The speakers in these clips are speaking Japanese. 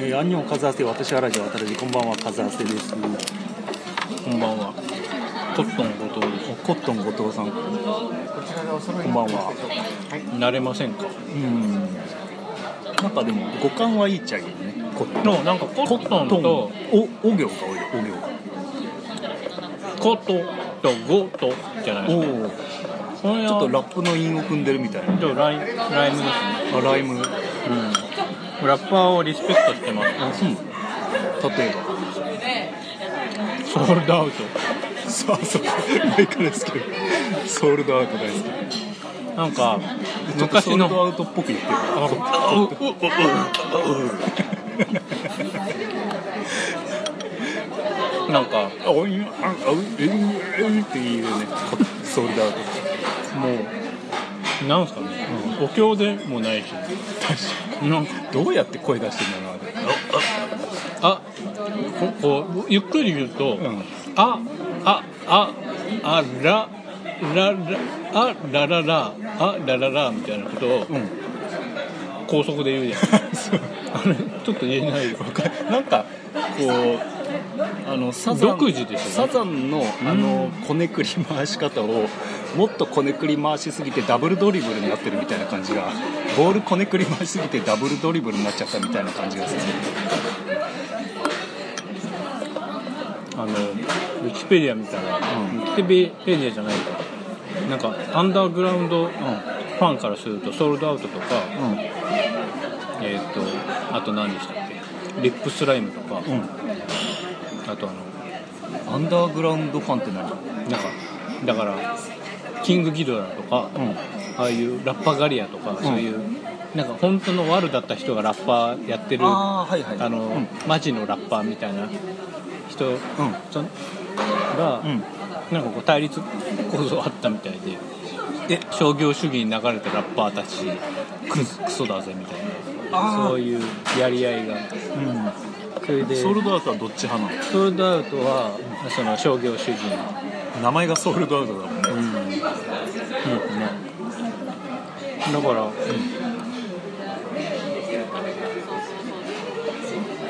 えー、アンニョンカズアセ私はラジオ渡辺こんばんはカズアセです。こんばんは。コットン後藤です。コットン後藤さん。こんばんは。慣れませんか？うん。なんかでも五感はいいっちゃいいね。コットン。のなんかコットンとおお行が多いよお行コットとゴとじゃないですか。ちょっとはラップの韻を踏んでるみたいな。ライライムですね。あライム。うんラッパーをリスペクトしてます。あうん例えソールドアウト。ばそうそう。前からですけど。ソールドアウト大好き。なんかちょっとソー昔のルドアウトっぽく言ってる。なんか。あおいああうえうえうって言えるね。ソールドアウトもうなんすかね、お経でもないしなんかどうやって声出してんだろうあここうゆっくり言うと、うん。ああああらららあらららあらららみたいなことをうん。高速で言うじゃん。あれちょっと言えないわかなんかこうあのサザン独自でね。サザンのあのこねくり回し方をもっとこねくり回しすぎてダブルドリブルになってるみたいな感じがボールこねくり回しすぎてダブルドリブルになっちゃったみたいな感じがするあのウィキペディア見たら、うん。ウィキペディアじゃないか。なんかアンダーグラウンドファンからするとソールドアウトとか、うん。えっ、とあと何でしたっけ？リップスライムとか、うんあとあのアンダーグラウンドファンって何？なんかだからキングギドラとか、うん。ああいうラッパガリアとか、そういうなんか本当のワルだった人がラッパーやってるあはいはい。の、うん。マジのラッパーみたいな人うん。そが、うん。なんかこう対立構造あったみたいでえ。商業主義に流れたラッパーたちククソだぜみたいあー。なそういうやり合いがそれで。ソールドアウトはどっち派なソールドアウトはその商業主義のの名前がソールドアウトだもんね。うん、うん。ね、だから、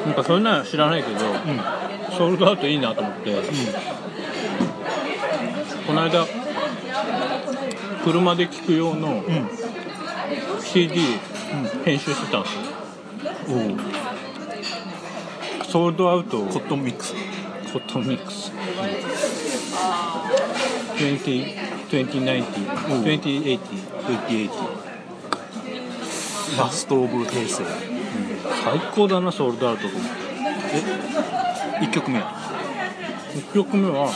なんかそんなの知らないけど、ソールドアウトいいなと思って、この間車で聴く用のうん。CD 編集してたんですよ、ソールドアウトコットンミックス。コットンミックス。20 2090 2080 2080ラストオブ平成。最高だなソールドアウト。と思って1曲目。は1曲目は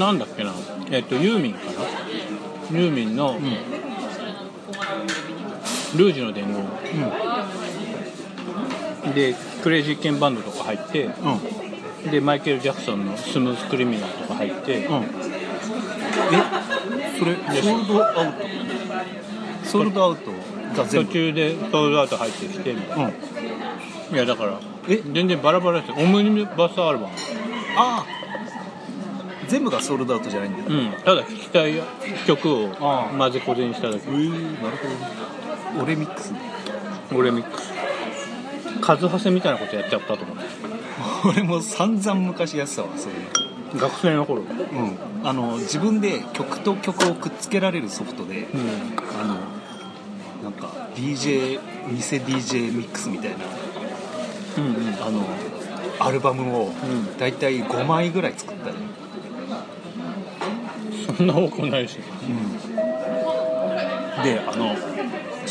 なんだっけな？えっとユーミンかな？ユーミンの、ルージュの伝言でクレイジーケンバンドとか入ってうん。うんでマイケル・ジャクソンのスムーズ・クリミナルとか入って、うん。えそれソールドアウト？ソールドアウトが全部？途中でソールドアウト入ってきてみたいな。うん。いやだからえ？全然バラバラですよ。オムニバスアルバム。ああ。全部がソールドアウトじゃないんだよ。うん。ただ聴きたい曲をああ。混ぜこぜにしただけ。えー、なるほど。俺ミックス。俺ミックスカズハセみたいなことやっちゃったと思って。俺も散々昔やってたわそういう学生の頃。のうん。あの自分で曲と曲をくっつけられるソフトでうん。あのなんか DJ 偽 DJ ミックスみたいなうんうん。あのアルバムをん。だいたい5枚ぐらい作ったねそんな多くないし。であの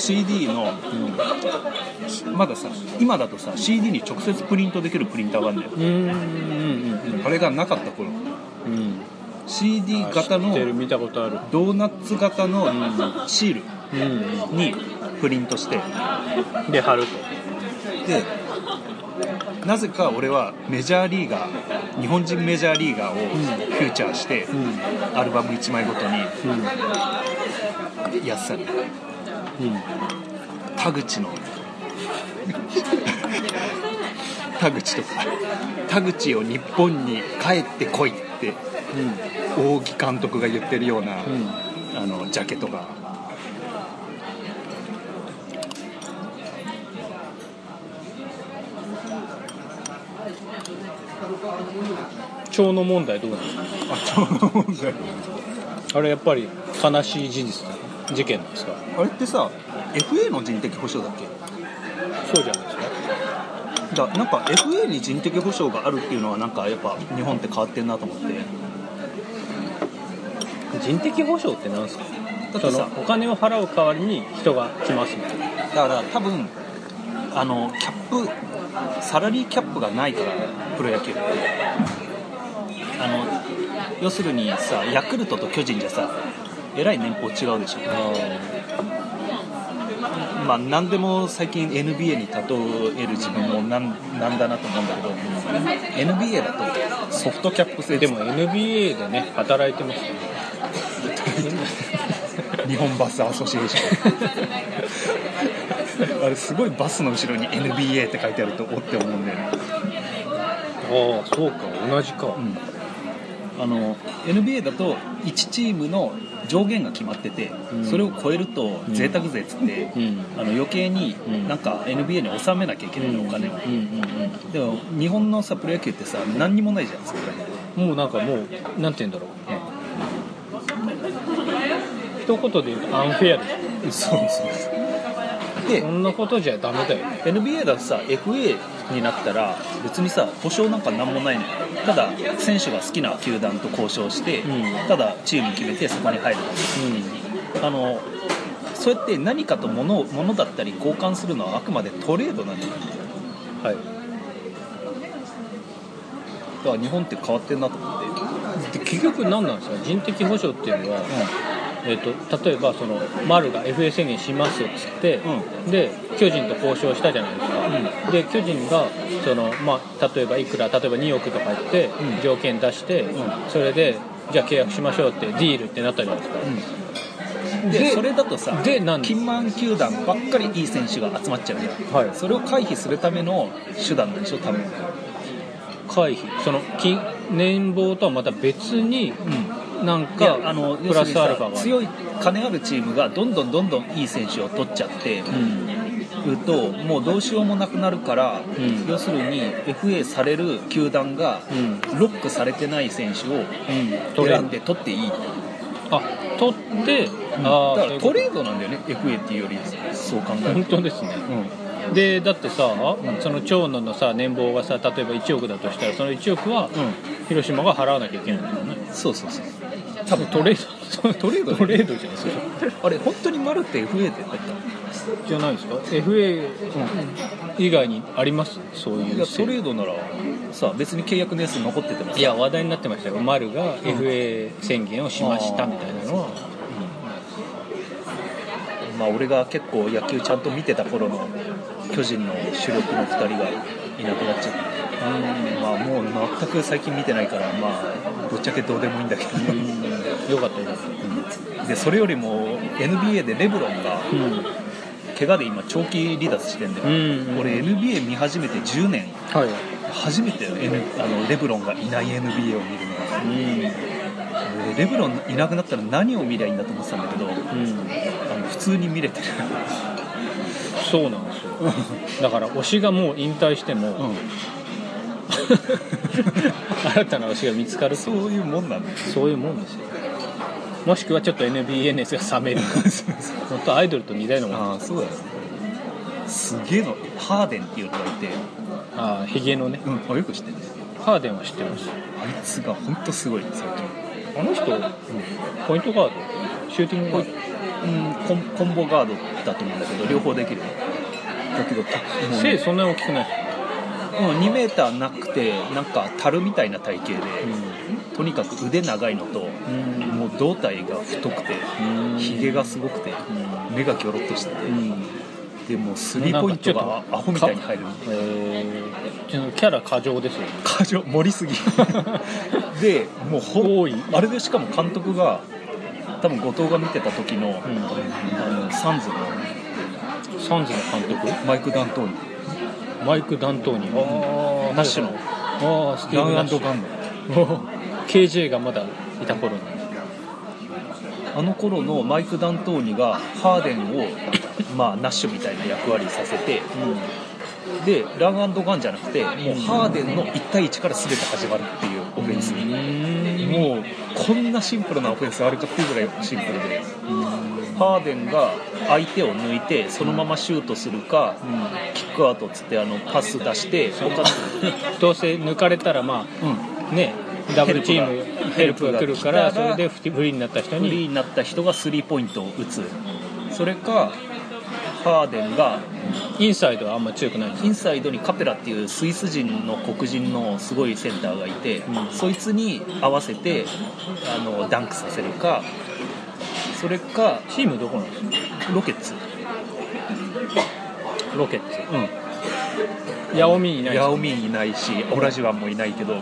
CD の、まださ今だとさ CD に直接プリントできるプリンターがあるんだよ。うんうんうんうんあれがなかった頃。うん。CD 型のドーナツ型のシールうん。にプリントして。で貼ると。でなぜか俺はメジャーリーガー日本人メジャーリーガーをフューチャーして、うん。アルバム1枚ごとにうん。やってたのうん田口の。田口とか。田口を日本に帰ってこいって、うん、大木監督が言ってるような、うん、あのジャケットが。腸の問題どうなんですか？あ腸の問題。あれやっぱり悲しい事実だね。事件なんですか？あれってさ FA の人的保障だっけ？そうじゃないですか。だなんか FA に人的保障があるっていうのはなんかやっぱ日本って変わってんなと思って。人的保障ってなんですか？だってさお金を払う代わりに人が来ますみたいな。だから多分あのキャップサラリーキャップがないからプロ野球。ってあの要するにさヤクルトと巨人じゃさえらい年俸違うでしょ。まあ何でも最近 NBA に例える自分もなんなんだなと思うんだけど NBA だとソフトキャップ制。でも NBA でね働いてますよね。日本バスアソシエーション。あれすごいバスの後ろに NBA って書いてあるとおって思うんだよね。ああそうか同じか、うん。あの NBA だと1チームの上限が決まってて、うん。それを超えると贅沢税っつって、うん。あの余計にうん。なんか NBA に納めなきゃいけないのお金を、でも日本のさプロ野球ってさ何にもないじゃんそこら辺。うんもうなんかもうなんて言うんだろう。一言で言うとアンフェアですそうそうでそんなことじゃダメだよ。NBA だとさ FA になったら別にさ保証なんか何もないのよ。ただ選手が好きな球団と交渉して、うん。ただチーム決めてそこに入る。だけあのそうやって何かと物を物だったり交換するのはあくまでトレードなんだよ。うんはい。だから日本って変わってんなと思って。で結局何なんですか人的保障っていうのは、えー、と例えばその丸が FA 宣言しますっつって、で巨人と交渉したじゃないですか、で巨人がその、まあ、例えばいくら例えば2億とか言ってうん。条件出して、うん。それでじゃあ契約しましょうってディールってなったじゃないですか、ででそれだとさで何金満球団ばっかりいい選手が集まっちゃうじゃん、はい。それを回避するための手段なんでしょ多分。回避。その金年俸とはまた別になんいやかあのプラスアルファが強い金あるチームがどんどんどんどんいい選手を取っちゃってうん。るともうどうしようもなくなるから、ん。要するに FA される球団がうん。ロックされてない選手を選んで取っていい、ドあ取って、ああだからトレードなんだよね FA っていうよりそう考える本と、当ですね。うん。でだってさ、その長野のさ年俸がさ例えば1億だとしたらその1億は広島が払わなきゃいけないんだよね。そうそうそう多分トレードトレードトレードじゃない。ですかあれ本当に丸って FA で入っじゃないですか？FA 以外にあります？そういうたいやトレードならさ別に契約年数残っててもさ。いや話題になってましたよ。丸が FA 宣言をしましたみたいなのは。まあ俺が結構野球ちゃんと見てた頃の巨人の主力の2人がいなくなっちゃってまあもう全く最近見てないからまあぶっちゃけどうでもいいんだけど。よかったよかったでそれよりも NBA でレブロンがうん怪我で今長期離脱してんだよ、うん。俺 NBA 見始めて10年。はい。初めてよ、N、あのレブロンがいない NBA を見るのが。うん。俺レブロンいなくなったら何を見りゃいいんだと思ってたんだけどあうん。の普通に見れてる。そうなんですよ。だから推しがもう引退しても、うん 新たな推しが見つかるそういうもんなんだ。よそういうもんですよ。もしくはちょっと NBA 熱が冷める。本当アイドルと似たようなもん。ああそうだよすげえのハーデンっていうのがいて。ああヒゲのね。うんあよく知ってるハーデンは知ってます。あいつが本当すごい最近。あの人、ポイントガード？シューティングガーうんコンボガードだと思うんだけど両方できる。だけどたドもう背そんなに大きくないうん、2メーターなくてなんか樽みたいな体型で、とにかく腕長いのと、うん。もう胴体が太くてうん。ひげがすごくてうん。目がギョロッとしてて、うん。でもうスリーポイントがアホみたいに入る。えー、ちょっとキャラ過剰ですよね。過剰盛りすぎ。でもうほ多い。あれでしかも監督が多分後藤が見てた時の,、あのサンズのサンズの監督マイク・ダントーニマイク・ダントーニああナッシュの。ああスティーブ・ランナッシュ。ガンの。KJ がまだいた頃のあの頃のマイク・ダントーニがハーデンを、まあ、ナッシュみたいな役割させてでランガンじゃなくてもうハーデンの1対1から全て始まるっていうオフェンスもうこんなシンプルなオフェンスあるかっていうぐらいシンプルでハーデンが相手を抜いてそのままシュートするか、キックアウトっつってあのパス出して他どうせ抜かれたらまあ、ねダブルチームヘルプが来るからそれでフリーになった人フリーにになった人がスリーポイントを打つ。それかハーデンがインサイドはあんま強くないインサイドにカペラっていうスイス人の黒人のすごいセンターがいて、うん。そいつに合わせてあのダンクさせるかそれかチームどこなんですか？ロケッツ、ロケッツ。うん、ヤオミンいないヤオミンいないしオラジュワンもいないけども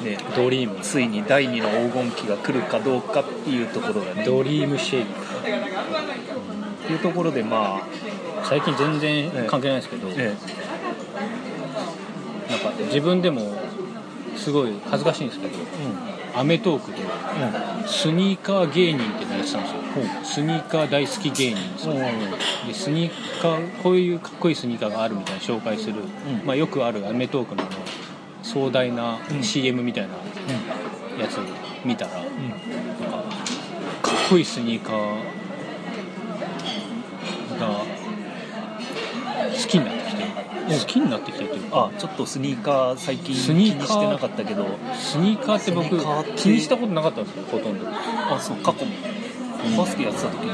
うねドリーム。ついに第二の黄金期が来るかどうかっていうところがね。ドリームシェイク。っていうところでまあ、最近全然関係ないですけど、えなんか自分でもすごい恥ずかしいんですけど『アメトーク』でスニーカー芸人ってのやってたんですよ、スニーカー大好き芸人ですよでスニーカーこういうかっこいいスニーカーがあるみたいな紹介する、うん。まあ、よくある『アメトーク』のあの壮大なうん。CM みたいなやつ見たら、なんかかっこいいスニーカーが好きになっ好きになってきてるというか。あちょっとスニーカー最近気にしてなかったけど。スニーカーって僕気にしたことなかったんですよほとんど。あそう過去も。バスケやってた時に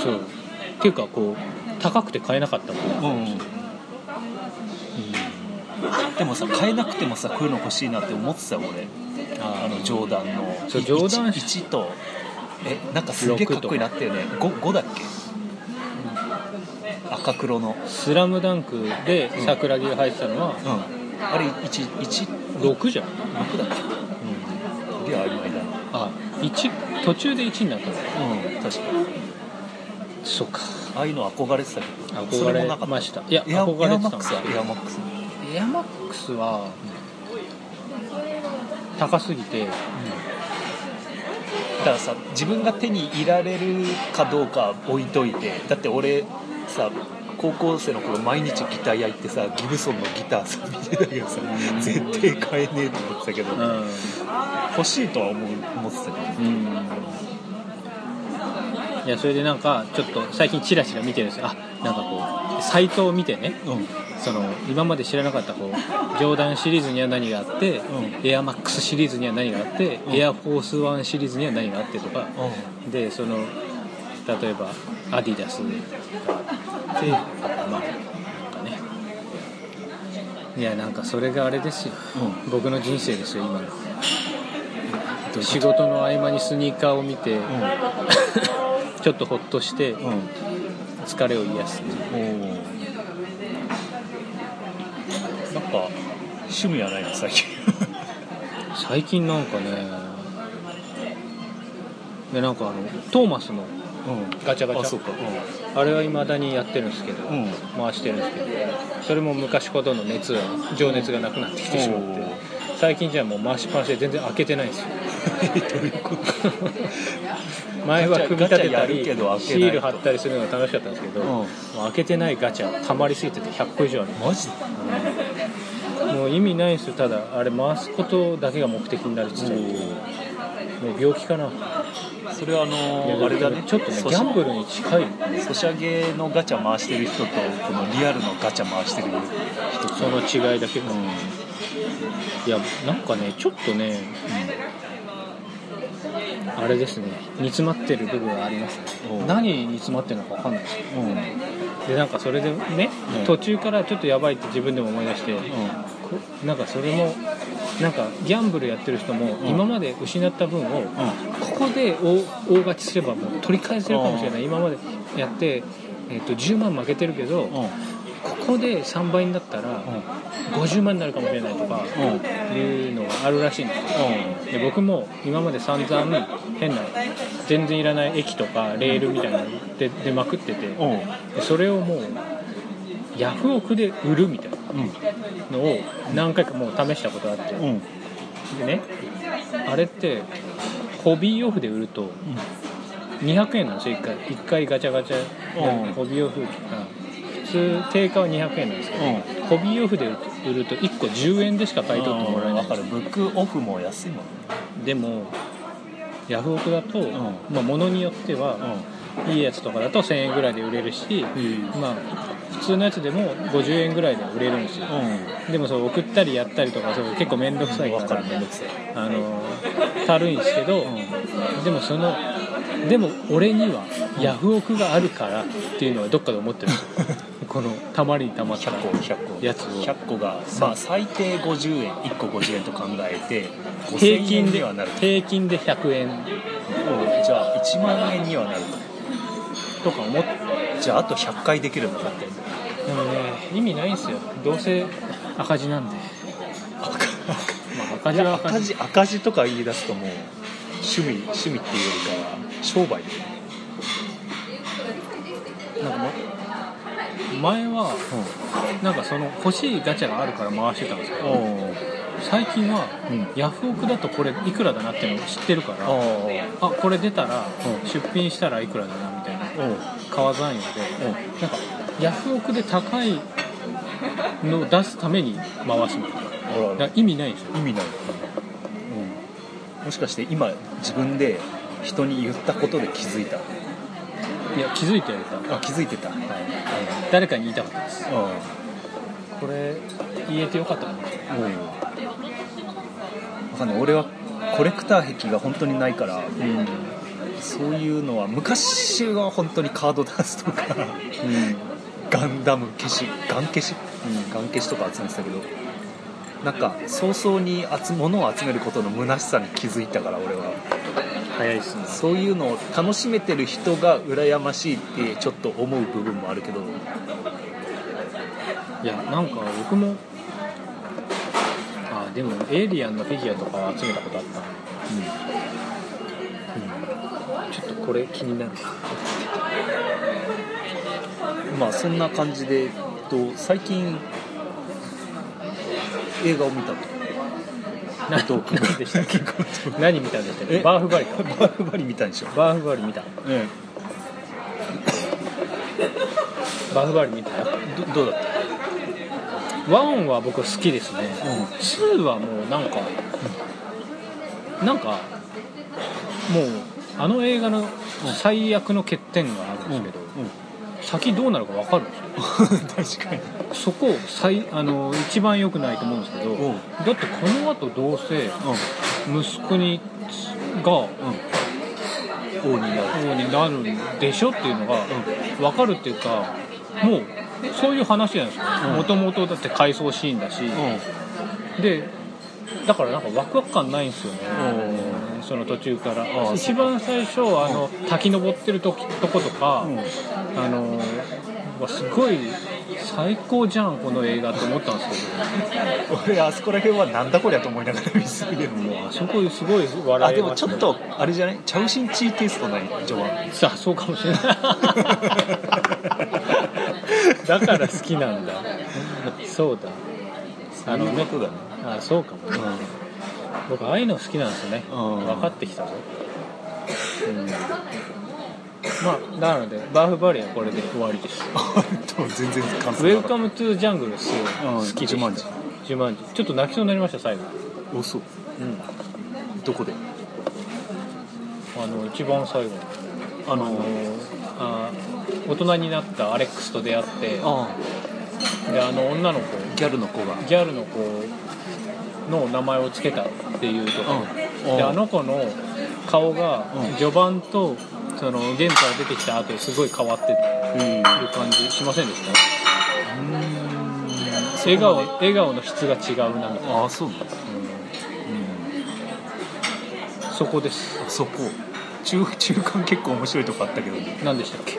そう。っていうかこう高くて買えなかった方う。ん、でもさ買えなくてもさこういうの欲しいなって思ってたよ俺。あのジョーダンの。そうジョーダン 1, と。えなんかすげえか。っこいいなったよね。5, 5だっけ？赤黒の。スラムダンクで桜木が入ってたのはうん。あれ 1, 1 6じゃん、6だっけ？すげえ曖昧だなあ一途中で1になったの。うん確かそうか。ああいうの憧れてたけど。そ憧れました。いや憧れてたん。ですエアマックスはエアマックス。エアマックスは高すぎて。だからさ自分が手に入れられるかどうか置いといて。だって俺さ高校生の頃毎日ギター焼いてさギブソンのギターさ見てたけどさ絶対買えねえと思ってたけど、うん。欲しいとは思う思ってたけど。うん。いやそれでなんかちょっと最近チラチラ見てるんですよ。あなんかこうサイトを見てね。うん。その今まで知らなかったこうジョーダンシリーズには何があって、うエアマックスシリーズには何があって、うん。エアフォースワンシリーズには何があってとか。でその例えばアディダスがあってあとまあなんかね。いやなんかそれがあれですよ。う僕の人生ですよ今の。仕事の合間にスニーカーを見て、ん。ちょっとほっとしてうん。うん疲れを癒すっていう。なんか趣味はないの最近。最近なんかねでなんかあのトーマスのうんガチャガチャ。あそうか。あれは未だにやってるんですけど、うん。回してるんですけどそれも昔ほどの熱は情熱がなくなってきてしまって最近じゃもう回しっぱなしで全然開けてないんですよ。どういうこと？前は組み立てたりるけど開けシール貼ったりするのが楽しかったんですけど、うん。もう開けてないガチャ溜まりすぎてて100個以上ある。マジ？でもう意味ないんですよ。ただあれ回すことだけが目的になるっつっちゃうもう病気かなそれはあのあれだね。ちょっとねギャンブルに近い。ソシャゲのガチャ回してる人とこのリアルのガチャ回してる人その違いだけど、うん。いやなんかねちょっとね、あれですね。煮詰まってる部分がありますね。何に煮詰まってるのか分かんないですけうんうん。どでなんかそれでね、うん。途中からちょっとやばいって自分でも思い出して、こなんかそれもなんかギャンブルやってる人もん。今まで失った分をここで大大勝ちすればもう取り返せるかもしれない。今までやって、えっと10万負けてるけどうんうんここで3倍になったら50万になるかもしれないとかうん。いうのがあるらしいんですよ。で僕も今まで散々変な全然いらない駅とかレールみたいなので出まくっててでそれをもうヤフオクで売るみたいなのを何回かもう試したことがあって。うん。でねあれってホビーオフで売ると200円なんですよ1回。1回ガチャガチャ。ホビーオフ。が通定価は200円なんですけど、ホビーオフで売ると1個10円でしか買い取ってもらえない。分かる。ブックオフも安いもんね。でもヤフオクだと、まあ、物によっては、いいやつとかだと1000円ぐらいで売れるし、まあ普通のやつでも50円ぐらいで売れるんですよ、でもそう送ったりやったりとかそう結構面倒くさいから、分かるめんどくさい。あのたるいんですけど、でもそのでも俺にはヤフオクがあるからっていうのはどっかで思ってる。んですよこのたまりにたまった100個100個やつを。100個がまあ最低50円1個50円と考えて平5000均ではなる平均で100円。じゃあ1万円にはなると。か思ってじゃああと100回できるんだだって。でもね意味ないんですよ。どうせ赤字なんで。まあ赤字は赤字。赤字赤字とか言い出すともう趣味趣味っていうよりかは商売。でなんかも前はなんかその欲しいガチャがあるから回してたんですけどお最近はうん。ヤフオクだとこれいくらだなっていうのを知ってるからおあこれ出たらうん。出品したらいくらだなみたいな。お川残用で。なんかヤフオクで高いのを出すために回すみたいな意味ないんですよ。意味ない、うん、もしかして今自分で人に言ったことで気づいた。いや気づいてやった。あ気づいてた、はい。誰かに言いたかったです。うこれ言えてよかったかもんわかんない。俺はコレクター癖が本当にないからうん。そういうのは昔は本当にカードダンスとかガンダム消しガン消し、ガン消しとか集めてたけどなんか早々に集物を集めることの虚しさに気づいたから俺は。早いっすね。そういうのを楽しめてる人が羨ましいってちょっと思う部分もあるけど。いやなんか僕もあでもエイリアンのフィギュアとかは集めたことあった。うん、ちょっとこれ気になる。まあそんな感じでと最近映画を見たと何何でしたっけ何見たんでしたっけ？え？バーフバリか。バーバリ見たんでしょ。バーフバリ見た。えバーフバリ見たよ。えどどうだった？ one は僕好きですね、 two はもうなんか、なんかもうあの映画の最悪の欠点があるんですけど、先どうなるか分かるんですよ。確かに。そこ最あの一番良くないと思うんですけど、うん。だってこの後どうせ息子にが王になる王になるんでしょっていうのが分かるっていうかもうそういう話じゃないですか。うん。もともとだって回想シーンだし、でだからなんかワクワク感ないんですよね、その途中から。ああ一番最初あの滝登ってる時とことか、うん。あのわすごい最高じゃんこの映画って思ったんですけ俺あそこら辺はなんだこりゃと思いながら見すぎるどもうあそこすごい笑あでえましたねもちょっとあれじゃない？チャウシンチーテイストない序盤さあそうかもしれない。だから好きなんだ。そうだ。あのねあそうかもね僕ああいうの好きなんですよね。うん。分かってきたぞ。うん。まあなのでバーフバリはこれで終わりです。全然感ウェルカムトゥジャングル2うん好きでした。ジュマンジジュマンジちょっと泣きそうになりました最後。おそううん。どこで？あの一番最後。あのあのあ大人になったアレックスと出会って。あであの女の子。ギャルの子が。ギャルの子の名前を付けたっていうところ、うん。であの子の顔がうん。序盤とそのゲームから出てきた後すごい変わってうんる感じ。しませんでした？笑顔笑顔の質が違うなみたいな、ああそうなんだ。うん。そこです。そこ。中中間結構面白いとこあったけど何でしたっけ？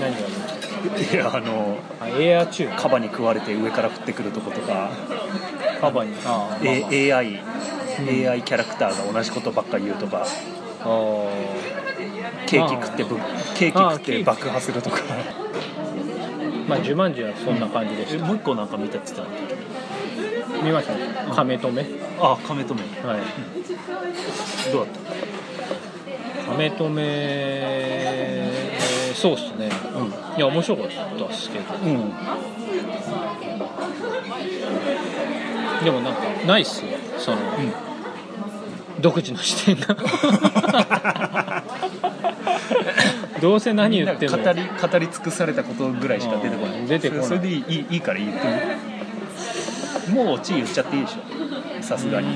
何がありました？っいやあのけあエアチューン。カバに食われて上から降ってくるとことか、カバーに。あ、まあまあ A AI, AI キャラクターが同じことばっかり言うとか。ケーキ食ってぶケーキ食って爆破するとか。まあ、ジュマンジはそんな感じでした、えもう一個なんか見たって言って見ましたね。亀止め。たあ亀止め。はい。どうだっ亀止めえーそうっすね。うん。いや面白かったっすけど。うんでもなんかないっすよ。その、独自の視点が。どうせ何言っても。語り語り尽くされたことぐらいしか出てこない。うん出てこない。それでいいいいから言っても。もうオチ言っちゃっていいでしょ。さすがに。ま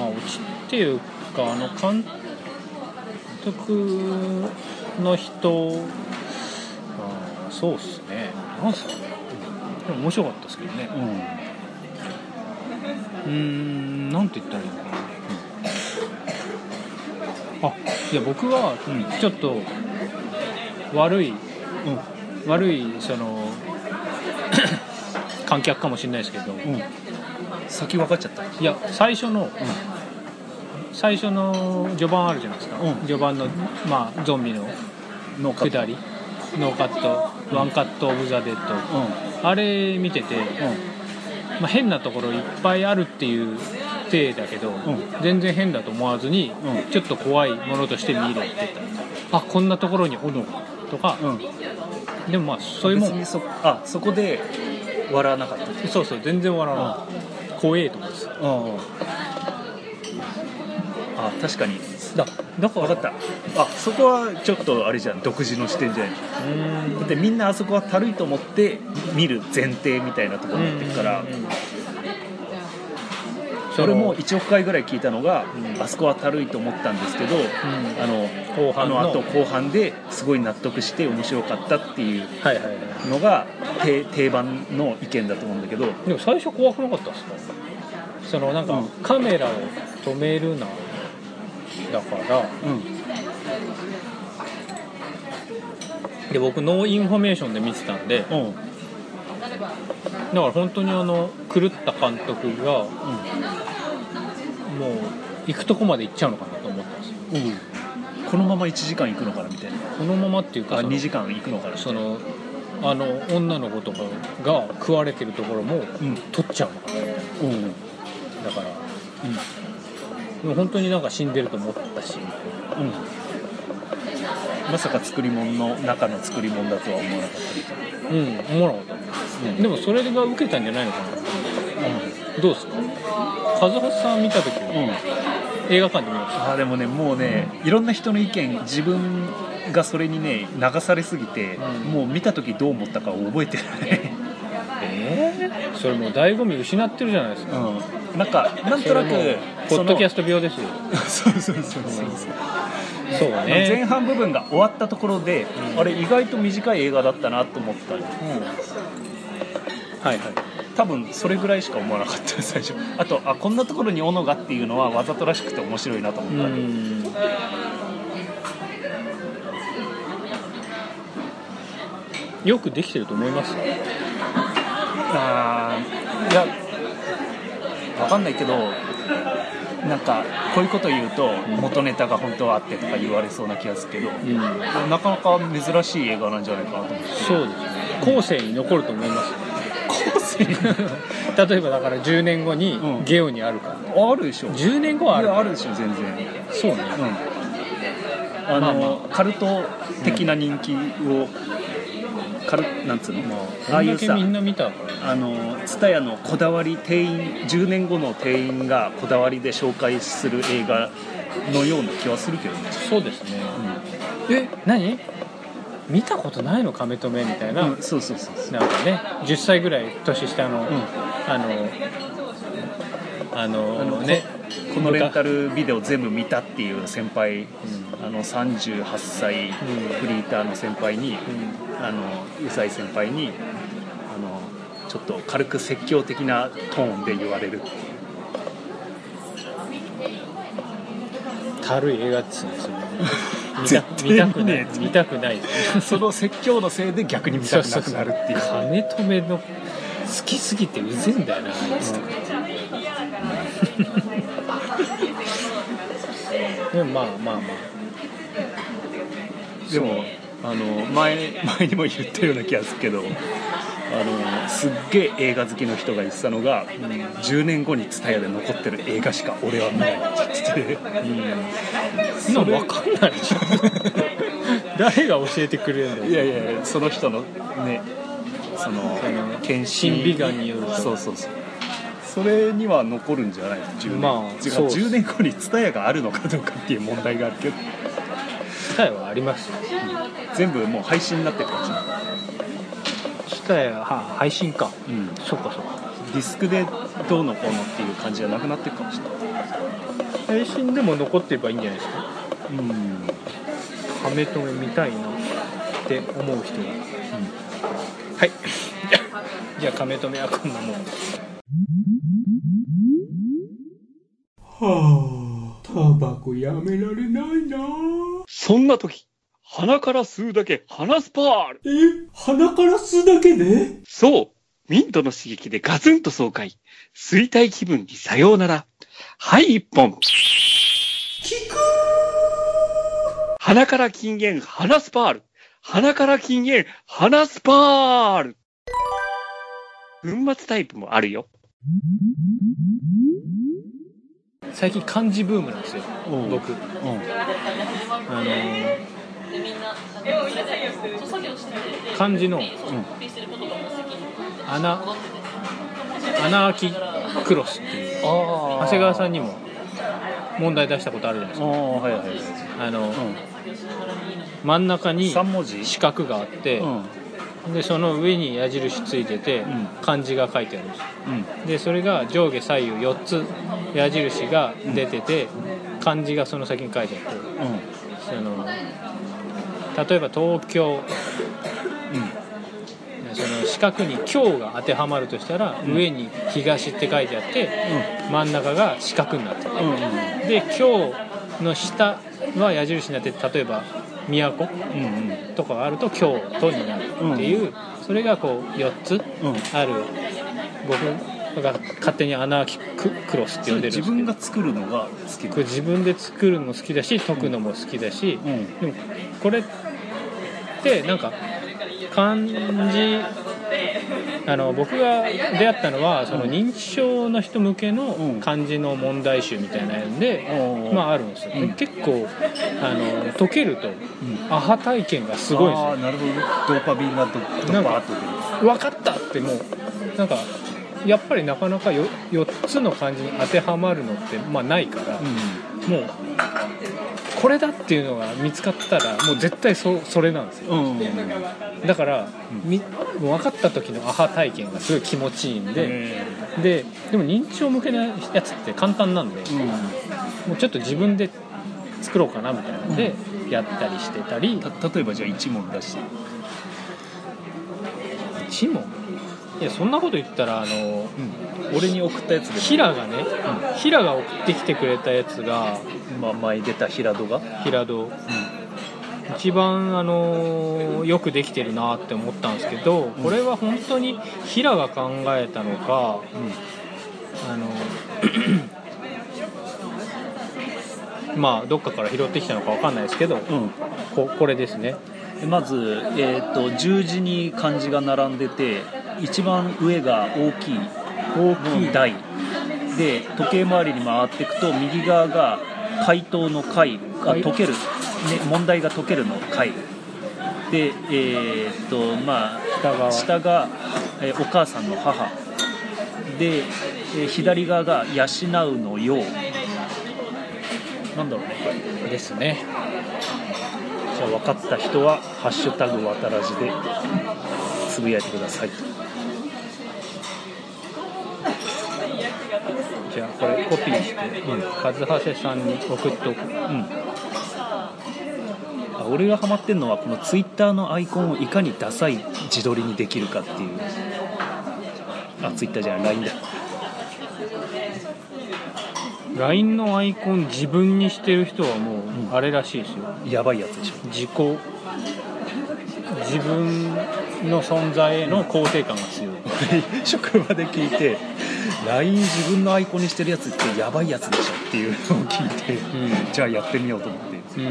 あ落ちっていうかあの監督の人。あーそうっすね。なんすかね面白かったですけどね。うん。うーん。なんて言ったらいいのかな、あいや僕はちょっと悪い、悪いその 観客かもしれないですけどうん、うん、先分かっちゃった。いや最初の、最初の序盤あるじゃないですか、うん。序盤の、まあ、ゾンビのの下り。ノーカット。 One Cut of the Dead。うんあれ見てて、まあ、変なところいっぱいあるっていう体だけど、ん。全然変だと思わずに、うん。ちょっと怖いものとして見るって言ったらあこんなところにおるのかとか、でもまあそういうもん。別にそあそこで笑わなかった。そうそう全然笑わない、怖えと思うんですうん。あ確かにだだから分かった。あそこはちょっとあれじゃん。独自の視点じゃない。だってみんなあそこはたるいと思って見る前提みたいなところになってるから、うんうんうんそれもそ1億回ぐらい聞いたのが、うんあそこはたるいと思ったんですけど、あの後半のあの。後後半ですごい納得して面白かったっていうのが定定番の意見だと思うんだけど。でも最初怖くなかったですか？そのなんか、うん。カメラを止めるなだからうん。で僕 no information で見てたんでうん。だから本当にあの狂った監督がもう行くとこまで行っちゃうのかなと思ったんですよ。うん。このまま1時間行くのかなみたいな。このままっていうかあその2時間行くのかな。そのあの女の子とかが食われてるところもうん。取っちゃうのかなみたいな。うん。だから、もう本当になんか死んでると思ったし。うん。まさか作り物の中の作り物だとは思わなかったみたいうん思わなかった、うん。でもそれが受けたんじゃないのかな。と思ってどうですか？和穂さん見た時は？うん。映画館で見ました？あーでもねもうねいろんな人の意見自分がそれにね流されすぎて、うん。もう見た時どう思ったかを覚えてない。え？えそれもう醍醐味失ってるじゃないですか。うん。なんかなんとなくポッドキャススト病ですよ。ト そうそうそうそう。そう前ね半部分が終わったところで、うん。あれ意外と短い映画だったなと思ったうん。はいはい。多分それぐらいしか思わなかった。最初。あとあこんなところに斧がっていうのはわざとらしくて面白いなと思うった、ん。よくできてると思います？あーいやわかんないけどなんかこういうこと言うと元ネタが本当はあってとか言われそうな気がするけど、うん。なかなか珍しい映画なんじゃないかなと思って。そうですね。後世に残ると思います。後世に？例えばだから10年後にうん。ゲオにあるか、あるでしょ。10年後はあるあるでしょ全然。そうね。うん。あの、まあまカルト的な人気を、カルなんつうの、まああいうさみんな見たあの蔦屋のこだわり店員10年後の店員がこだわりで紹介する映画のような気はするけどね、そうですね、え何？見たことないの亀止めみたいな、うんそうそうそうなんかね10歳ぐらい年下の、ん。あのあのあのねこのレンタルビデオ全部見たっていう先輩、うあの38歳フリーターの先輩に、ん。あのうさい先輩にあのちょっと軽く説教的なトーンで言われる。ってい映画っつうんですよね 見た絶対見たくない見たくない。その説教のせいで逆に見たくなくなるっていう。金止めの好きすぎてうぜえんだよなあいつ。と かでもまあまあまあ。でもあの前前にも言ったような気がするけどあのすっげえ映画好きの人が言ってたのが、10年後に TSUTAYA で残ってる映画しか俺は見ないって言ってて。そんなの分かんないでしょ誰が教えてくれるんだよ。いやいやその人のねその検審美眼によると。そうそうそうそれには残るんじゃないの？10年,、まあ違う。そう10年後に蔦屋があるのかどうかっていう問題があるけど。ツタヤはありますよ。全部もう配信になってるかもしれない、ツタヤは配信か。うん、そっかそっか。ディスクでどうのこうのっていう感じじゃなくなってるかもしれない。配信でも残ってればいいんじゃないですか？うん。亀止め見たいなって思う人が、はい。じゃあ亀止めはこんなもんそんな時、鼻から吸うだけ鼻スパール。え鼻から吸うだけで？そう。ミントの刺激でガツンと爽快。吸いたい気分にさようなら。はい一本。効く鼻から禁煙鼻スパール。鼻から禁煙鼻スパール。粉末タイプもあるよ。最近漢字ブームなんですよう。ん僕。うん。あの漢字の穴穴あきクロスっていう。あ長谷川さんにも問題出したことあるじゃないですか。はいはいはい。あのう真ん中にん3文字？四角があってうんでその上に矢印ついててん。漢字が書いてあるんです。うん。でそれが上下左右4つ矢印が出てて漢字がその先に書いてあってその例えば東京。その四角に「京」が当てはまるとしたら、上に「東」って書いてあって、真ん中が四角になってる、うんうん。で「京」の下は矢印になって例えば「都」うんうん。とかがあると「京都」になるっていう、それがこう4つうん。ある。僕が勝手に穴あきククロスって呼んでるんですけど。自分が作るのが好きこれ自分で作るのも好きだし解くのも好きだし、うん。でもこれってなんか漢字あの僕が出会ったのはその認知症の人向けのうん。漢字の問題集みたいなので、うん。まああるんですよ、うん。結構あの解けると、アハ体験がすごいんですよ。なるほど。ねドーパミンがドドバーッと出る。分かったってもうなんかやっぱりなかなかよ4つの漢字に当てはまるのって、まあ、ないから、もうこれだっていうのが見つかったらもう絶対そそれなんですよ。うん。うんだから、う分かった時のアハ体験がすごい気持ちいいんで、ででも認知症向けのやつって簡単なんで、うん。もうちょっと自分で作ろうかなみたいなのでやったりしてたり、た例えばじゃあ1問出して。一問？いやそんなこと言ったらあの俺に送ったやつでヒラがね、ヒラが送ってきてくれたやつがまあ、前出た平戸が？平戸、一番あのよくできてるなって思ったんですけどこれは本当にヒラが考えたのか、あの まあどっかから拾ってきたのかわかんないですけど、うん。ここれですね。でまず、えー、と十字に漢字が並んでて一番上が大きい大きい。台。で時計回りに回っていくと右側が回答の回あ回解ける、ね、問題が解けるの回でえっ、とまあ下が、えーお母さんの母。で、えー左側が養うのよう。なんだろうね。ですね。じゃあ分かった人は「ハッシュタグわたらじ」でつぶやいてくださいじゃあこれコピーして、カズハセさんに送っておく。うん。あ俺がハマってんのはこのツイッターのアイコンをいかにダサい自撮りにできるかっていう。あツイッターじゃない LINE だ。LINE のアイコン自分にしてる人はもうあれらしいですよ。やばいやつでしょ。自己自分の存在への肯定感が強い。職場で聞いて LINE 自分のアイコンにしてるやつってやばいやつでしょっていうのを聞いて、ん。じゃあやってみようと思って、うん。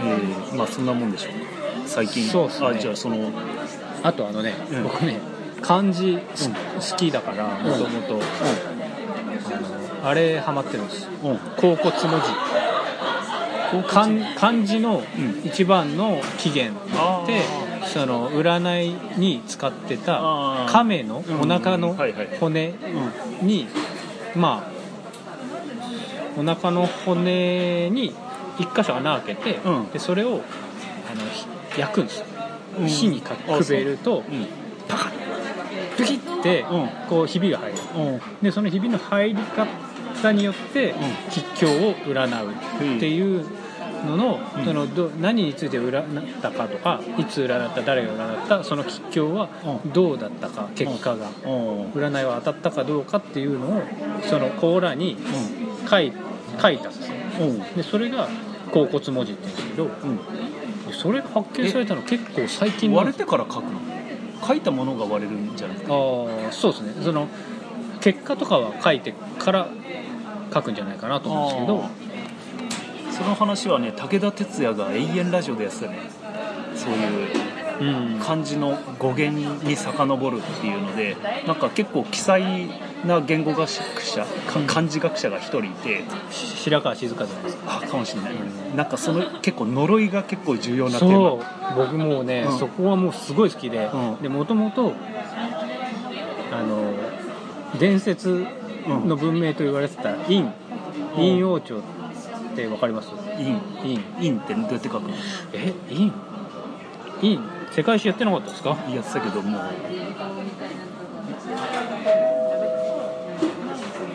えーまあそんなもんでしょうか。最近。そうっすね。あじゃあそのあとあのね、うん。僕ね漢字す好きだからもともとあれハマってるんです。うん。甲骨文字。漢漢字のん一番の起源あー。でその占いに使ってた亀のうん。お腹の骨にまあお腹の骨に一箇所穴開けて、うん。でそれをあのひ焼くんですよ、うん。火にかあくべるとう。ん。パカップキッてうん。こうひびが入る。うん。でそのひびの入り方によって吉凶を占うっていうのの,、うん。そのど何について占ったかとかいつ占った誰が占ったその吉凶はうどうだったか結果がうん。占いは当たったかどうかっていうのをその甲羅に書い書いたんですねうん。でそれが甲骨文字って言うんですけどうん。それが発見されたの結構最近割れてから書くの？書いたものが割れるんじゃなくてああそうですね。その結果とかは書いてから書くんじゃないかなと思うんですけどその話はね武田鉄矢が永遠ラジオでやってたね。そういううん。漢字の語源に遡るっていうのでなんか結構奇才な言語学者か漢字学者が一人いて。白川静香じゃないですか。あかもしれない。なんかその結構呪いが結構重要なテーそうマ僕もうね、うん。そこはもうすごい好きで、うん。でもともとあの伝説の文明と言われてた陰うん。陰王朝ってわかります？陰陰陰ってどうやって書くの？え陰陰世界史やってなかったですか？やってたけどもう。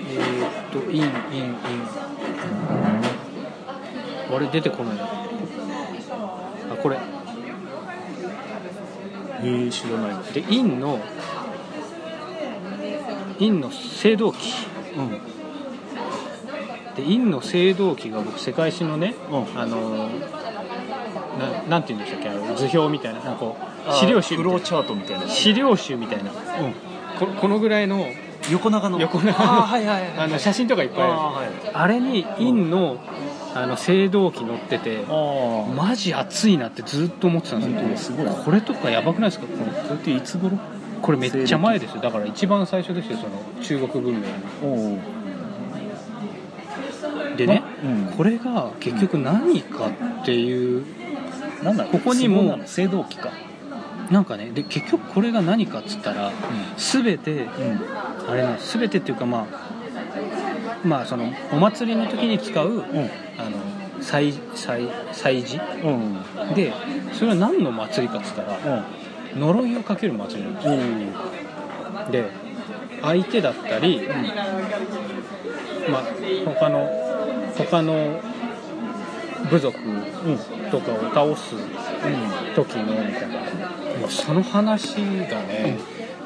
えーっと陰陰陰あれ出てこないな。あこれ。へえ知らない。で陰の陰の青銅器うんで陰の青銅器が僕世界史のね、うん。あのななんて言うんでしたっけあの図表みたいななんかこうあ資料集フみたいな。ローチャートみたいな。資料集みたいな。うん。ここのぐらいの横長の。横長。のはいはいはい あの写真とかいっぱいある。あーはい。あれに陰のあの青銅器載っててマジ熱いなってずっと思ってたんですよ。本当す。ごい。これとかやばくないですか？このそれっていつ頃？これめっちゃ前ですよ。だから一番最初ですよその中国文明おおのでねうん。これが結局何かっていうなんここにも青銅器か。なんかねで結局これが何かっつったら全てうん。あれな全てっていうかまあまあそのお祭りの時に使ううん。あの祭祭祭事？うん。でそれは何の祭りかっつったらうん。呪いをかける祭りなんですよ。おで相手だったり、まあ他の他の部族とかを倒す時のみたいな。もうその話がね、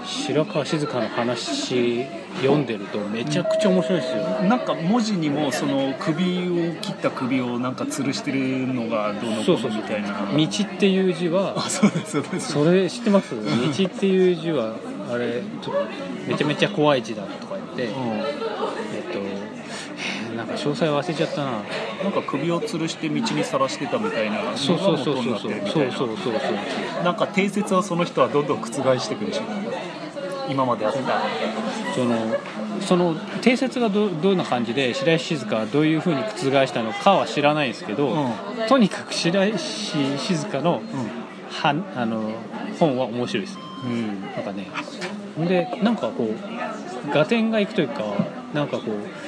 白川静香の話読んでるとめちゃくちゃ面白いですよ、なんか文字にもその首を切った首をなんか吊るしてるのがどうのこうそうそうそう。のみたいな道っていう字はあそうですそうです。それ知ってます？道っていう字はあれめちゃめちゃ怖い字だとか言って、なんか詳細忘れちゃったな。なんか首を吊るして道にさらしてたみたいな。そうそうそうそうそう。そうそうそうそうな。んか定説はその人はどんどん覆していくでしょ今まであった。そのその定説がどどういうような感じで白石静香はどういうふうに覆したのかは知らないんですけど、うん。とにかく白石静香のはあの本は面白いです。うん。なんかね。でなんかこう合点がいくというかなんかこう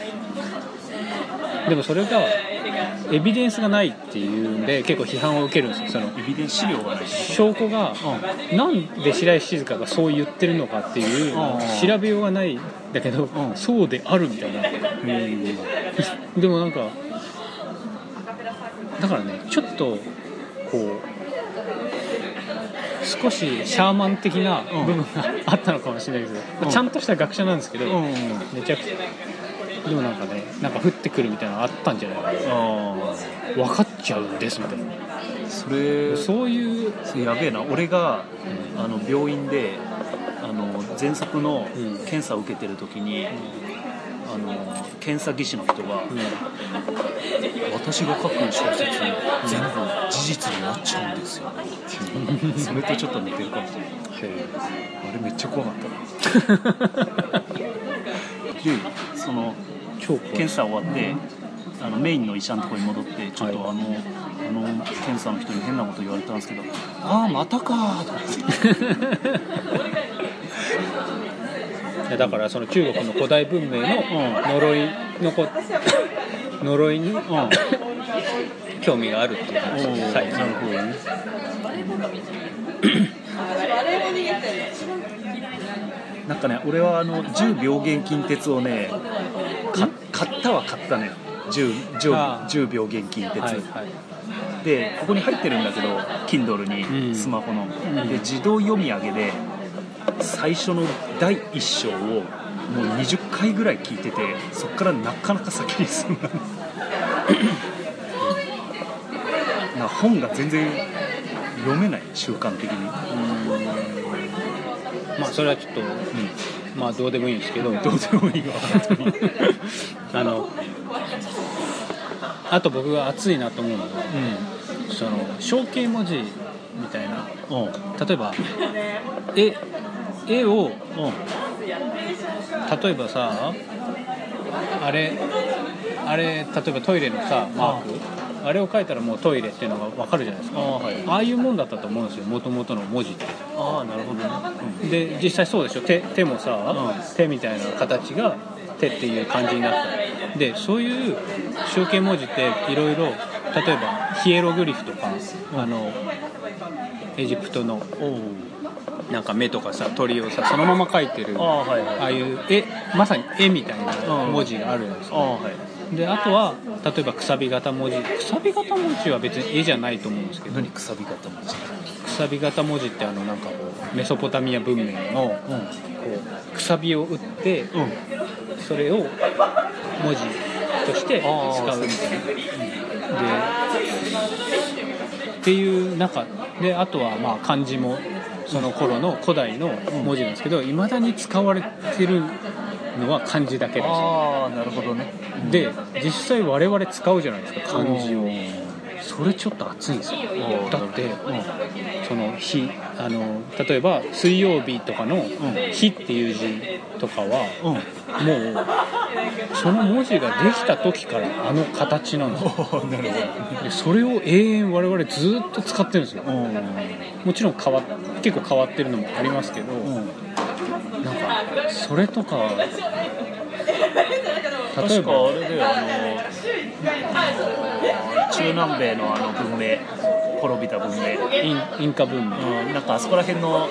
でもそれがエビデンスがないっていうんで結構批判を受けるんですよ。そのエビデンス資料がない。証拠がなんで白石静香がそう言ってるのかっていううん。調べようがないんだけどん。そうであるみたいな。でもなんかだからねちょっとこう少しシャーマン的な部分があったのかもしれないですけど、うん。ちゃんとした学者なんですけど、うん。めちゃくちゃでもなんかねなんか降ってくるみたいなのあったんじゃないかあな分かっちゃうんですみたいな。あそれそういう。それやべえな。俺があの病院であの喘息のうん。検査を受けてる時に、あの検査技師の人が、私が書く小説全部事実になっちゃうんですよっていうそれとちょっと似てるかもしれない。あれめっちゃ怖かった。な でその検査終わってあのメインの医者のところに戻ってちょっとあの、あの検査の人に変なこと言われたんですけど「ああまたか」とかってだからその中国の古代文明の呪いのこ呪いに興味があるっていう話です。るほどね なんかね俺はあの10病原菌鉄をねか買ったは買ったのよ 10, あ 10, 10病原菌鉄、はいはい。でここに入ってるんだけど Kindle うん。にスマホの、で自動読み上げで最初の第1章をもう20回ぐらい聞いててそっからなかなか先に進 まないな本が全然読めない習慣的に、まあそれはちょっと、まあどうでもいいんですけど、どうでもいいわあのあと僕が熱いなと思うのはその象形文字みたいな。うん。うん例えば絵絵をうん。例えばさあれあれ例えばトイレのさマークあれを書いたらもうトイレっていうのが分かるじゃないですか。ああはい。ああいうもんだったと思うんですよ。もともとの文字って。ああなるほどね、で実際そうでしょ。手手もさ、う手みたいな形が手っていう感じになった。でそういう象形文字っていろいろ例えばヒエログリフとかあのエジプトのなんか目とかさ鳥をさそのまま描いてる。ああはいはいああいう絵まさに絵みたいな文字があるんですよああはいであとは例えばくさび型文字。くさび型文字は別に絵じゃないと思うんですけど。何くさび型文字？くさび型文字ってあのなんかこうメソポタミア文明のこうくさびを打ってそれを文字として使うみたいな。でっていう中。であとはまあ漢字もその頃の古代の文字なんですけどいまだに使われてるのは漢字だけですああなるほどねで実際我々使うじゃないですか漢字を。うん。それちょっと熱いんですよ。うん。だってその日あの例えば水曜日とかの「日」っていう字とかはうん。もうその文字ができた時からあの形なん ですよでそれを永遠我々ずっと使ってるんですよ。もちろん変わ結構変わってるのもありますけどうん。なんかそれとか確かばあれだよあの中南米のあの文明滅びた文明。インインカ文明。うん、なんかあそこら辺の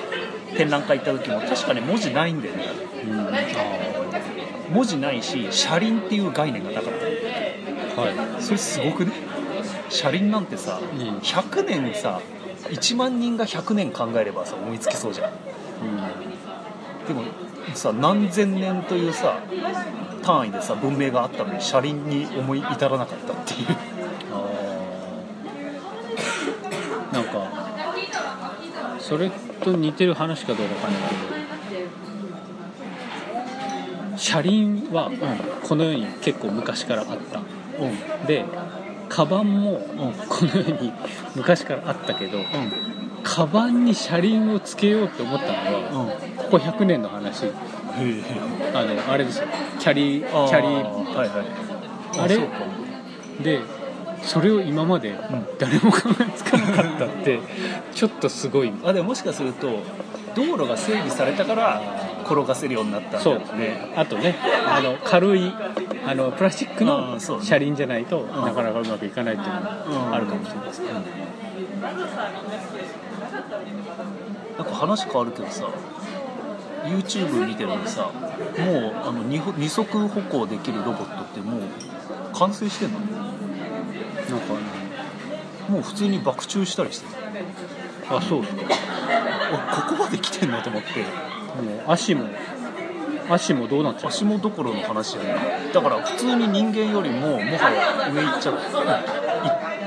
展覧会行った時も確かに文字ないんだよね。文字ないし車輪っていう概念がなかった。はい。それすごくね？車輪なんてさ、うん。100年さ1万人が100年考えればさ思いつきそうじゃん。でもさ何千年というさ単位でさ文明があったのに車輪に思い至らなかったっていう。なんかそれと似てる話かどうかわかんないけど車輪はこの世に結構昔からあった。うん。でカバンもこの世に昔からあったけどカバンに車輪をつけようって思ったのはうん。うんここ100年の話。あのあれですよ。キャリーキャリー。はいはい。あれ？でそれを今まで誰も考えつかなかったってちょっとすごい。あでももしかすると道路が整備されたから転がせるようになったんだねあとねあの軽いあのプラスチックうの車輪じゃないとん。なかなかうまくいかないっていうのうんがあるかもしれないですけど、なんか話変わるけどさ YouTube 見てるのにさもうあの二歩二足歩行できるロボットってもう完成してんの？なんかもう普通に爆注したりしてる。あそうですか。あここまで来てんの？と思ってもう足も足もどうなっちゃう？足もどころの話じゃないだから普通に人間よりももはや上行っちゃ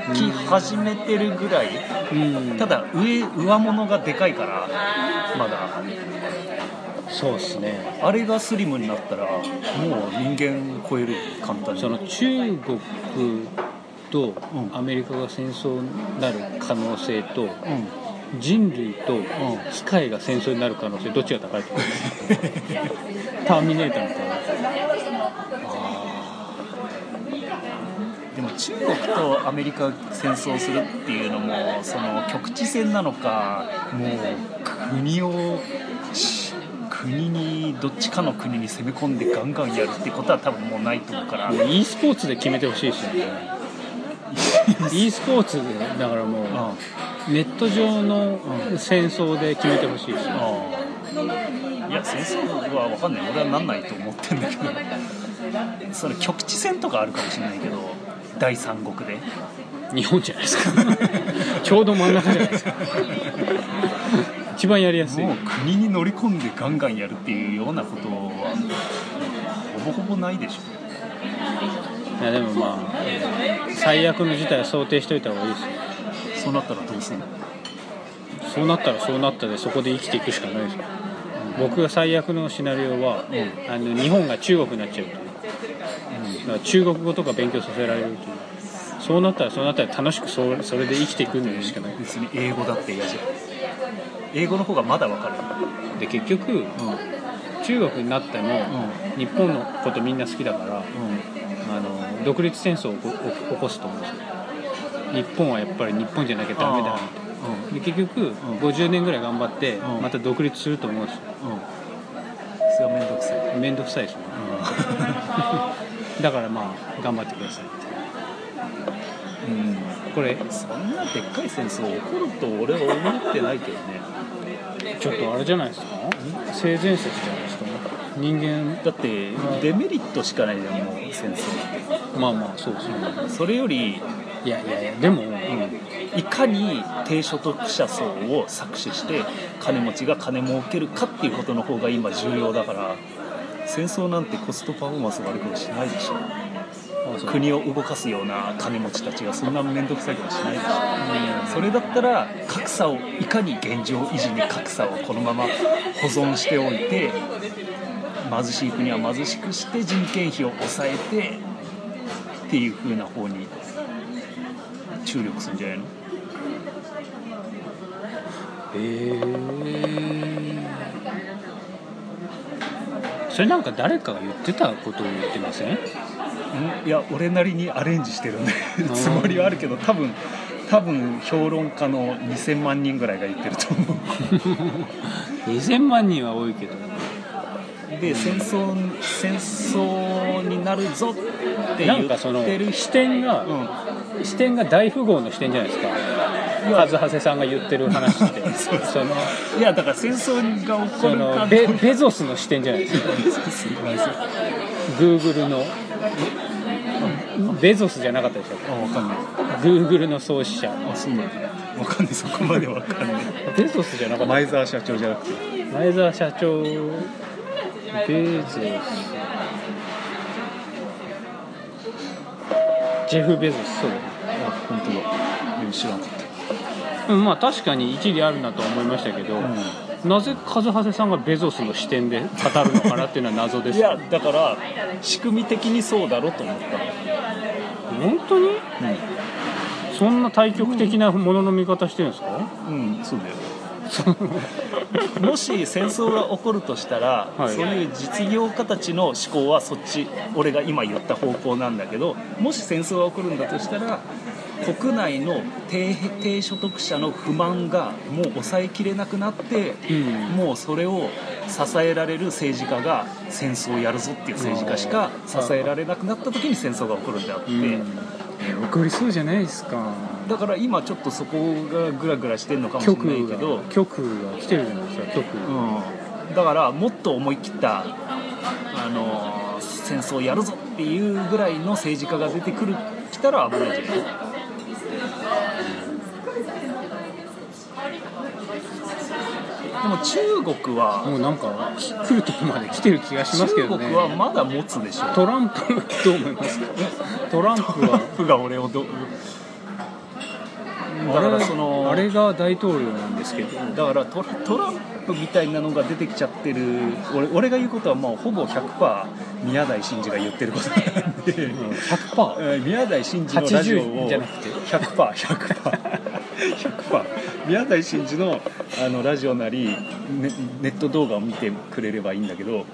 行き始めてるぐらい。うん。ただ上上物がでかいからまだ。そうですね。あれがスリムになったらもう人間超えるよ簡単に。その中国とうん。アメリカが戦争になる可能性とうん人類と機械が戦争になる可能性どっちが高いと思いますターミネーターみたいな。でも中国とアメリカが戦争するっていうのもその局地戦なのかもう国をし国にどっちかの国に攻め込んでガンガンやるってことは多分もうないと思うから、e スポーツで決めてほしいですよね。e スポーツでだからもあうネット上の戦争で決めてほしいですよあ。いや戦争は分かんない。俺はなんないと思ってんだけど。それ局地戦とかあるかもしれないけど第三国で。日本じゃないですか。ちょうど真ん中じゃないですか。一番やりやすい。もう国に乗り込んでガンガンやるっていうようなことはほぼほぼないでしょ。いやでもまあ最悪の事態は想定しておいた方がいいですよそうなったらどうすんの？そうなったらそうなったでそこで生きていくしかないですよ。僕が最悪のシナリオは、あの日本が中国になっちゃうと。いう、だから中国語とか勉強させられると。いうそうなったらそうなったら楽しくそそれで生きていくのしかない。別に英語だって嫌じゃん。英語の方がまだ分かる。で結局中国になっても、う日本のことみんな好きだからうん。あの独立戦争を起こ起こすと思うんですよ日本はやっぱり日本じゃなきゃダメだって。で結局50年ぐらい頑張ってうん。また独立すると思うんですよそれは面倒くさい、面倒くさいですよねだからまあ頑張ってくださいって。うん。これそんなでっかい戦争起こると俺は思ってないけどね。ちょっとあれじゃないですか？性善説じゃないですか？人間。だってデメリットしかないじゃんもう戦争。ってまあまあそうですね。それよりいやいやいやでも、いかに低所得者層を搾取して金持ちが金儲けるかっていうことの方が今重要だから戦争なんてコストパフォーマンス悪くもしないでしょ。国を動かすような金持ちたちがそんな面倒くさいことしないでしょ。それだったら格差をいかに現状維持に格差をこのまま保存しておいて貧しい国は貧しくして人件費を抑えてっていう風な方に注力するんじゃないの？へえそれなんか誰かが言ってたことを言ってません？ん？いや俺なりにアレンジしてるんでつもりはあるけど多分多分評論家の2000万人ぐらいが言ってると思う。2000万人は多いけどで戦争戦争になるぞって言なんかそのってる視点が、うん。視点が大富豪の視点じゃないですか。和ズハセさんが言ってる話って。そのいやだから戦争が起こそるかのベベゾスの視点じゃないですか。グーグルのベゾスじゃなかったでしょあ分かんない。グーグルの創始者。あそうなんだ。分かんない。そこまで分かんない。ベゾスじゃなかった。前澤社長じゃなくて。前澤社長ベゾスジェフ・ベゾス。そう。だねあ本当だ。知らなかった。うんまあ確かに一理あるなとは思いましたけど、なぜ和ハさんがベゾスの視点で語るのかなっていうのは謎ですいやだから仕組み的にそうだろうと思った。本当に？そんな対極的なものの見方してるんですか？うんそうだよ もし戦争が起こるとしたら、はい。そういう実業家たちの思考はそっち俺が今言った方向なんだけどもし戦争が起こるんだとしたら国内の低低所得者の不満がもう抑えきれなくなって、うん。もうそれを支えられる政治家が戦争をやるぞっていう政治家しか支えられなくなった時に戦争が起こるんであって、起こりそうじゃないですか。だから今ちょっとそこがグラグラしてるのかもしれ極ないけど。が極が来てるじゃないですか極うん、だからもっと思い切った、あのー戦争をやるぞっていうぐらいの政治家が出てくる来たら危ないんじゃないでも中国はもうなんか来るとこまで来てる気がしますけ中どね。国はまだ持つでしょトランプどう思いますか？トランプは？プが俺をどだからそのあれが大統領なんですけど。だからトラトランプみたいなのが出てきちゃってる。俺俺が言うことはもうほぼ100%宮台真司が言ってることなんで、100%えー？宮台真司のラジオを80じゃなくて？100%100%100% 宮台真司のあのラジオなりネネット動画を見てくれればいいんだけど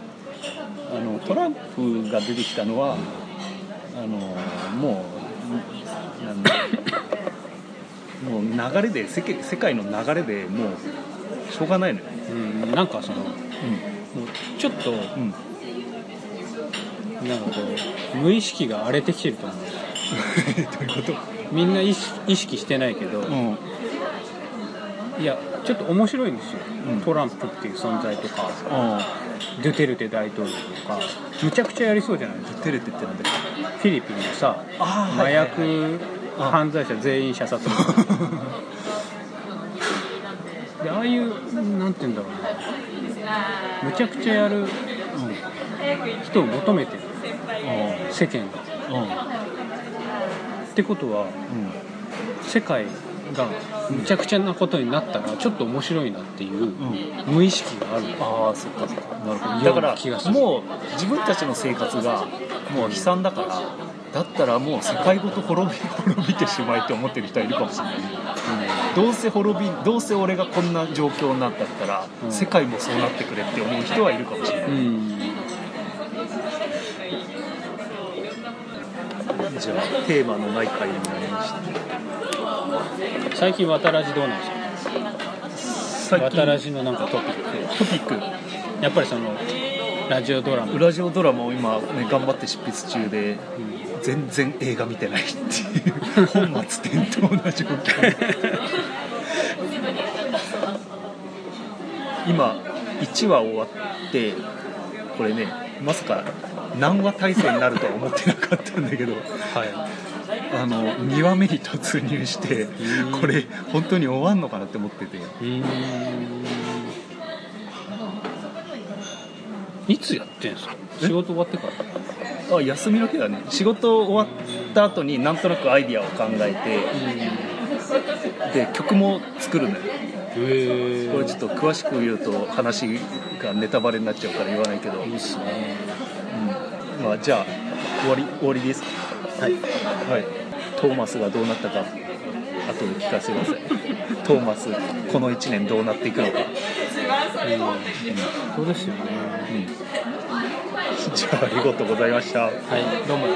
あのトランプが出てきたのはああのもうなんだもう流れで世界世界の流れでもうしょうがないのよ、うん、なんかそのもうちょっとうんうん、なんかこう無意識が荒れてきてると思う。どういうこと？みんな意識意識してないけど、うんいやちょっと面白いんですよ、うん。トランプっていう存在とかあドゥテルテ大統領とかむちゃくちゃやりそうじゃないですか。テレテってなんだっフィリピンでさあ麻薬犯罪者全員射殺 でああいうなんて言うんだろうな。むちゃくちゃやる人を求めてる。世間が。うんうん。ってことはうん。世界がむちゃくちゃなことになったらちょっと面白いなっていううん。無意識がある。ああそっかそっか。なるほどだからもう自分たちの生活がもう悲惨だからだったらもう世界ごと滅び滅びてしまいって思ってる人はいるかもしれない、どうせ滅びどうせ俺がこんな状況になったったら、うん。世界もそうなってくれって思う人はいるかもしれない、うん。じゃあテーマのない回になりました最近渡らじどうなんですか？最渡ら近じのなんかトピック。トピック？やっぱりそのラジオドラマ、ラジオドラマを今、ね、頑張って執筆中で全然映画見てないっていう 本末転倒な状況。今1話終わってこれねまさか何話体制になるとは思ってなかったんだけどはい。あの2話目に突入してうん。これ本当に終わんのかなって思ってて。うん。いつやってんすか？え？仕事終わってから。あ休みの日だね。仕事終わった後になんとなくアイディアを考えてで曲も作るのよ。これちょっと詳しく言うと話がネタバレになっちゃうから言わないけど、いいっすね。うんまあ、じゃあ終わり終わりですか？はい、はい、トーマスがどうなったか後で聞かせてください。トーマスこの1年どうなっていくのか、そうですよね。うん、じゃあありがとうございました。はい。どうも